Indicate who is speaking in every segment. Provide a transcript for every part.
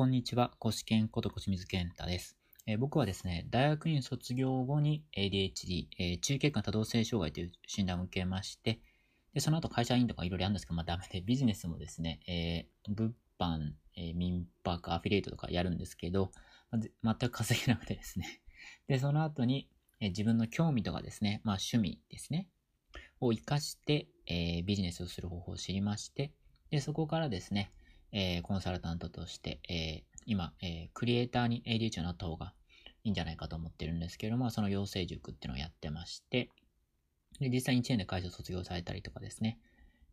Speaker 1: こんにちは。コシケンこと小清水健太です。えー僕はですね、大学院卒業後に ADHD、えー中血管多動性障害という診断を受けまして、で、その後会社員とかいろいろあるんですけど、まあダメで、ビジネスもですね、えー物販、えー民泊、アフィリエイトとかやるんですけど、ま全く稼げなくてですね。で、その後に、えー自分の興味とかですね、まあ趣味ですね、を活かして、えービジネスをする方法を知りまして、で、そこからですね、えーコンサルタントとして、えー今、えークリエイターに ADH になった方がいいんじゃないかと思ってるんですけども、その養成塾っていうのをやってまして、で、実際に1年で会社を卒業されたりとかですね、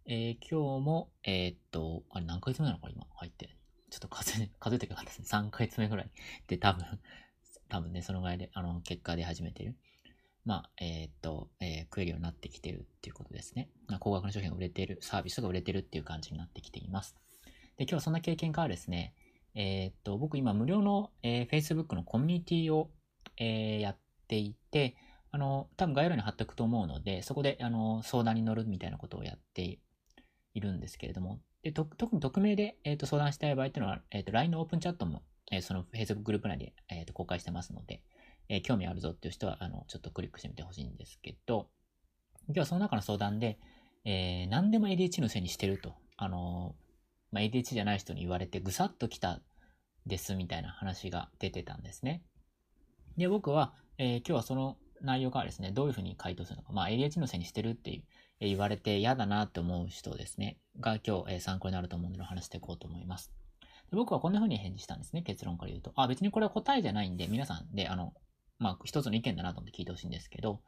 Speaker 1: えー今日も、えーっと、あれ何ヶ月目なのか今入って。ちょっと数え、数えてくださいですね。3ヶ月目ぐらいで多分、多分ね、そのぐらいで、あの、結果で始めてる。まあ、えーっと、えー食えるようになってきてるっていうことですね。まあ高額な商品が売れてる、サービスが売れてるっていう感じになってきています。で、今日はそんな経験からですね、えーっと、僕今無料の、えー Facebook のコミュニティを、えーやっていて、あの、多分概要欄に貼っておくと思うので、そこで、あの、相談に乗るみたいなことをやっているんですけれども、で、特に匿名で、えーと、相談したい場合っていうのは、えーと、LINE のオープンチャットも、えーその Facebook グループ内で、えーと、公開してますので、えー興味あるぞっていう人は、あの、ちょっとクリックしてみてほしいんですけど、今日はその中の相談で、えー何でも ADHD のせいにしてると、あのまあ、ADHD じゃない人に言われてぐさっときたですみたいな話が出てたんですね。で、僕は、えー今日はその内容からですね、どういうふうに回答するのか、まあ、ADHD のせいにしてるっていう、えー言われて嫌だなって思う人ですね、が今日、えー参考になると思うので話していこうと思います。で僕はこんなふうに返事したんですね、結論から言うと。あ、別にこれは答えじゃないんで、皆さんで、あの、まあ、一つの意見だなと思って聞いてほしいんですけど、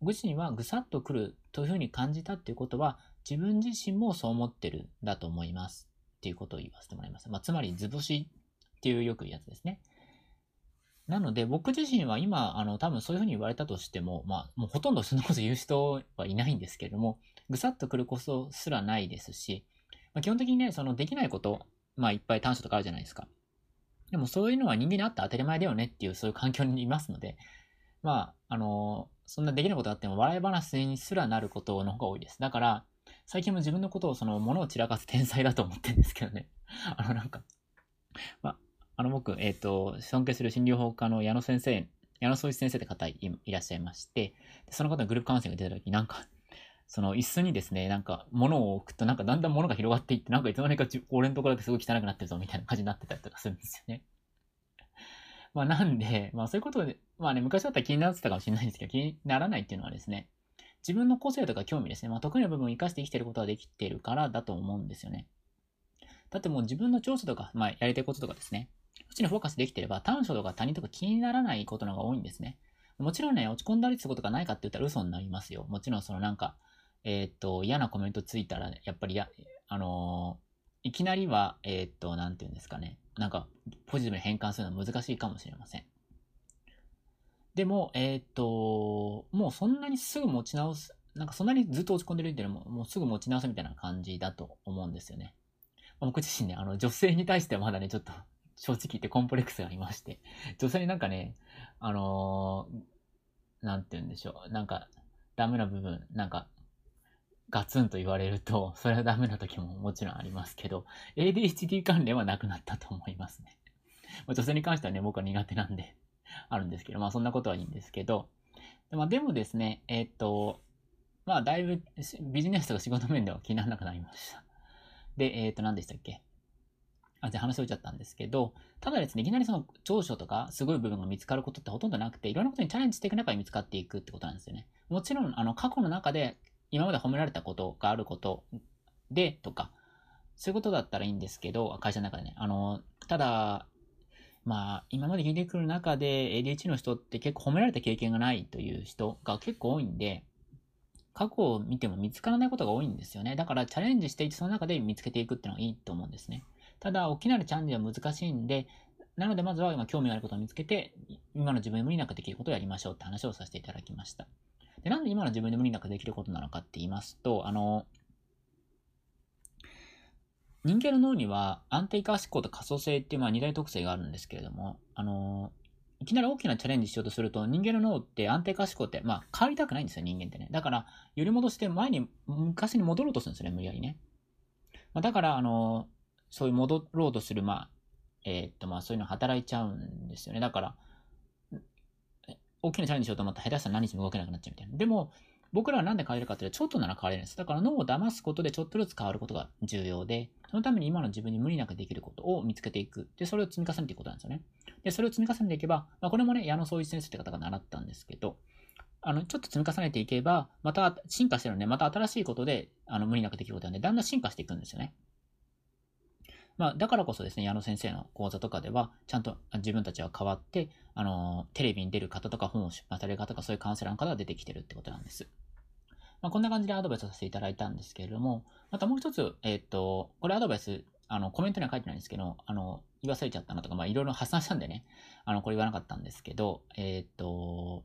Speaker 1: 僕自身はぐさっと来るというふうに感じたっていうことは、自分自身もそう思ってるんだと思います。っていうことを言わせてもらいます。まあ、つまり図星っていうよく言うやつですね。なので、僕自身は今、あの、多分そういうふうに言われたとしても、まあ、もうほとんどそんなこと言う人はいないんですけれども、ぐさっと来ることすらないですし、まあ、基本的にね、そのできないこと、まあ、いっぱい短所とかあるじゃないですか。でもそういうのは人間にあって当たり前だよねっていう、そういう環境にいますので、まあ、あのそんなできないことあっても笑い話にすらなることの方が多いです。だから、最近も自分のことをその、物を散らかす天才だと思ってるんですけどね。あの、なんか、まあ、あの、僕、えっ、と、尊敬する心療法科の矢野先生、矢野総一先生って方いいらっしゃいまして、その方のグループカウンセリングが出た時なんか、その椅子にですね、なんか物を置くとなんかだんだん物が広がっていって、なんかいつの間にか俺のところだけすごい汚くなってるぞみたいな感じになってたりとかするんですよね。まあなんで、まあそういうことで、まあね、昔だったら気になってたかもしれないんですけど、気にならないっていうのはですね、自分の個性とか興味ですね、まあ得意な部分を生かして生きてることができてるからだと思うんですよね。だってもう自分の長所とか、まあやりたいこととかですね、そっちにフォーカスできてれば短所とか他人とか気にならないことの方が多いんですね。もちろんね、落ち込んだりすることがないかって言ったら嘘になりますよ。もちろんそのなんか、えーっと、嫌なコメントついたら、やっぱりや、あのーいきなりは、えーっと、なんて言うんですかね。なんか、ポジティブに変換するのは難しいかもしれません。でも、えーっと、もうそんなにすぐ持ち直す、なんかそんなにずっと落ち込んでるっていうのも、もうすぐ持ち直すみたいな感じだと思うんですよね。僕自身ね、あの、女性に対してはまだね、ちょっと、正直言ってコンプレックスがありまして、女性になんかね、あのーなんて言うんでしょう、なんか、ダメな部分、なんか、ガツンと言われると、それはダメな時ももちろんありますけど、ADHD 関連はなくなったと思いますね。女性に関してはね、僕は苦手なんで、あるんですけど、まあそんなことはいいんですけど、で,、まあ、でもですね、えーっと、まあだいぶビジネスとか仕事面では気にならなくなりました。で、えーっと、何でしたっけ？あ、じゃあ話し終えちゃったんですけど、ただですね、いきなりその長所とかすごい部分が見つかることってほとんどなくて、いろんなことにチャレンジしていく中で見つかっていくってことなんですよね。もちろん、あの、過去の中で今まで褒められたことがあることでとか、そういうことだったらいいんですけど、会社の中でね。あの、ただ、まあ、今まで聞いてくる中で ADHD の人って結構褒められた経験がないという人が結構多いんで、過去を見ても見つからないことが多いんですよね。だからチャレンジしていてその中で見つけていくっていうのがいいと思うんですね。ただ、大きなるチャレンジは難しいんで、なのでまずは今興味があることを見つけて、今の自分に無理なくできることをやりましょうって話をさせていただきました。で、なんで今の自分で無理なくできることなのかって言いますと、あの、人間の脳には安定化思考と可塑性っていうまあ二大特性があるんですけれども、あの、いきなり大きなチャレンジしようとすると人間の脳って安定化思考ってまあ変わりたくないんですよ、人間ってね。だから、より戻して前に、昔に戻ろうとするんですよね、無理やりね。まあ、だから、あの、そういう戻ろうとする、まあ、えー、っと、まあそういうの働いちゃうんですよね。だから、大きなチャレンジしようと思ったら下手したら何日も動けなくなっちゃうみたいな。でも、僕らはなんで変えるかというと、ちょっとなら変われるんです。だから脳を騙すことでちょっとずつ変わることが重要で、そのために今の自分に無理なくできることを見つけていく。で、それを積み重ねていくことなんですよね。で、それを積み重ねていけば、まあ、これもね、矢野総一先生って方が習ったんですけど、あの、ちょっと積み重ねていけば、また進化してるので、また新しいことで、あの、無理なくできることなんで、だんだん進化していくんですよね。まあ、だからこそですね、矢野先生の講座とかでは、ちゃんと自分たちは変わって、あの、テレビに出る方とか本を出版される方とか、そういうカウンセラーの方が出てきてるってことなんです。まあ、こんな感じでアドバイスさせていただいたんですけれども、またもう一つ、えっ、と、これアドバイス、あの、コメントには書いてないんですけど、あの、言わされちゃったなとか、まあ、いろいろ発散したんでね、あの、これ言わなかったんですけど、えっ、と、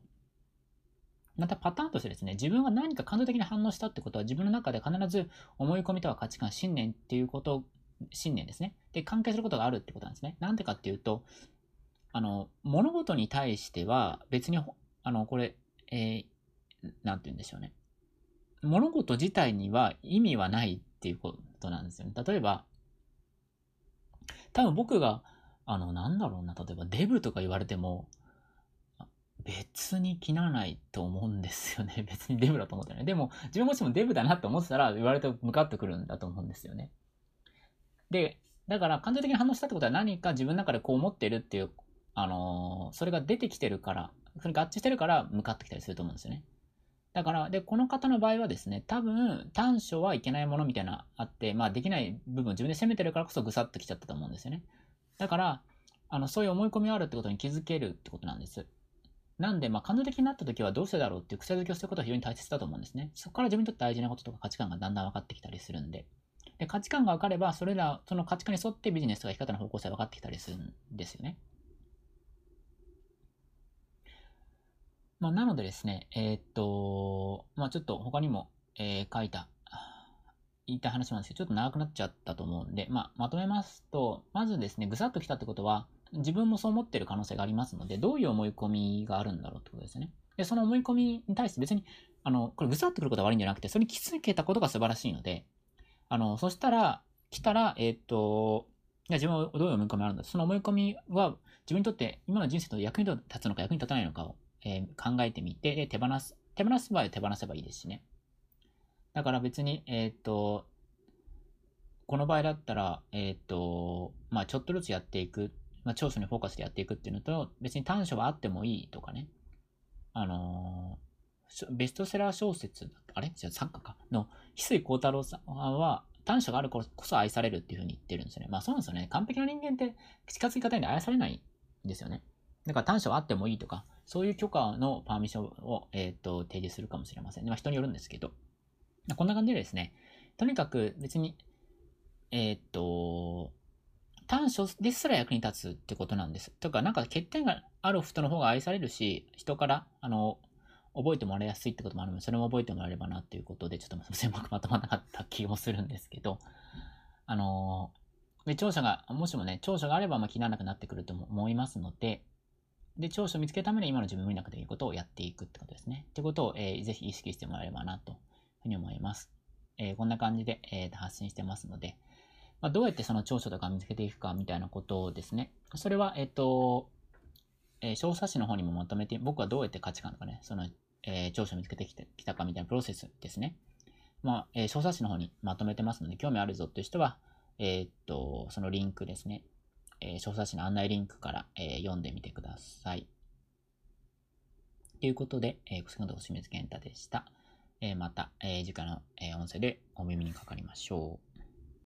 Speaker 1: またパターンとしてですね、自分が何か感動的に反応したってことは自分の中で必ず思い込みとは価値観、信念っていうこと、信念ですね。で、関係することがあるってことなんですね。なんでかっていうと、あの、物事に対しては別に、あの、これ、えー、なんて言うんでしょうね。物事自体には意味はないっていうことなんですよね。例えば、多分僕が、あの、なんだろうな、例えばデブとか言われても、別に気ならないと思うんですよね。別にデブだと思ってない。でも、自分もしもデブだなって思ってたら、言われて向かってくるんだと思うんですよね。で、だから感情的に反応したってことは何か自分の中でこう思ってるっていう、あのー、それが出てきてるから、それ合致してるから向かってきたりすると思うんですよね。だから、で、この方の場合はですね、多分、短所はいけないものみたいなあって、まあ、できない部分を自分で責めてるからこそぐさっときちゃったと思うんですよね。だから、あの、そういう思い込みがあるってことに気づけるってことなんです。なんで、まあ、感情的になった時はどうしてだろうっていう癖づけをすることは非常に大切だと思うんですね。そこから自分にとって大事なこととか価値観がだんだん分かってきたりするんで。で、価値観が分かれば、それら、その価値観に沿ってビジネスとか生き方の方向性が分かってきたりするんですよね。まあ、なのでですね、えー、っと、まあ、ちょっと他にも、えー、書いた、言いた話なんですけど、ちょっと長くなっちゃったと思うんで、まあ、まとめますと、まずですね、ぐさっときたってことは、自分もそう思ってる可能性がありますので、どういう思い込みがあるんだろうってことですね。で、その思い込みに対して別に、あの、これぐさっとくることが悪いんじゃなくて、それに気づけたことが素晴らしいので、あの、そしたら、来たら、えー、っと、いや自分はどういう思い込みがあるんだ？その思い込みは自分にとって今の人生と役に立つのか役に立たないのかをえー、考えてみて、で、手放す。手放す場合は手放せばいいですしね。だから別に、えっ、と、この場合だったら、えっ、と、まあちょっとずつやっていく、まあ長所にフォーカスでやっていくっていうのと、別に短所はあってもいいとかね。あのー、ベストセラー小説、あれ？じゃあ作家か？の、翡翠幸太郎さんは、短所があるからこそ愛されるっていうふうに言ってるんですよね。まあそうなんですよね。完璧な人間って近づき方に愛されないんですよね。だから短所はあってもいいとか、そういう許可のパーミッションを、えーと、提示するかもしれません。まあ、人によるんですけど。こんな感じでですね、とにかく別に、えっ、ー、と、短所ですら役に立つってことなんです。とか、なんか欠点がある人の方が愛されるし、人から、あの、覚えてもらいやすいってこともあるので、それも覚えてもらえればなっていうことで、ちょっとすみません、まとまらなかった気もするんですけど、あので、長所が、もしもね、長所があれば、まあ、気にならなくなってくると思いますので、で、長所を見つけるために今の自分無理なくできることをやっていくってことですね。ってことを、えー、ぜひ意識してもらえればなというふうに思います。えー、こんな感じで、えー、発信してますので、まあ、どうやってその長所とか見つけていくかみたいなことをですね、それは、えっ、と、えー、小冊子の方にもまとめて、僕はどうやって価値観とかね、その、えー、長所を見つけてきてきたかみたいなプロセスですね。まあ、えー、小冊子の方にまとめてますので、興味あるぞっていう人は、えっと、そのリンクですね。えー、小冊子の案内リンクから、えー、読んでみてください。ということで、えー、コスの清水健太でした。えー、また、えー、次回の、えー、音声でお耳にかかりましょう。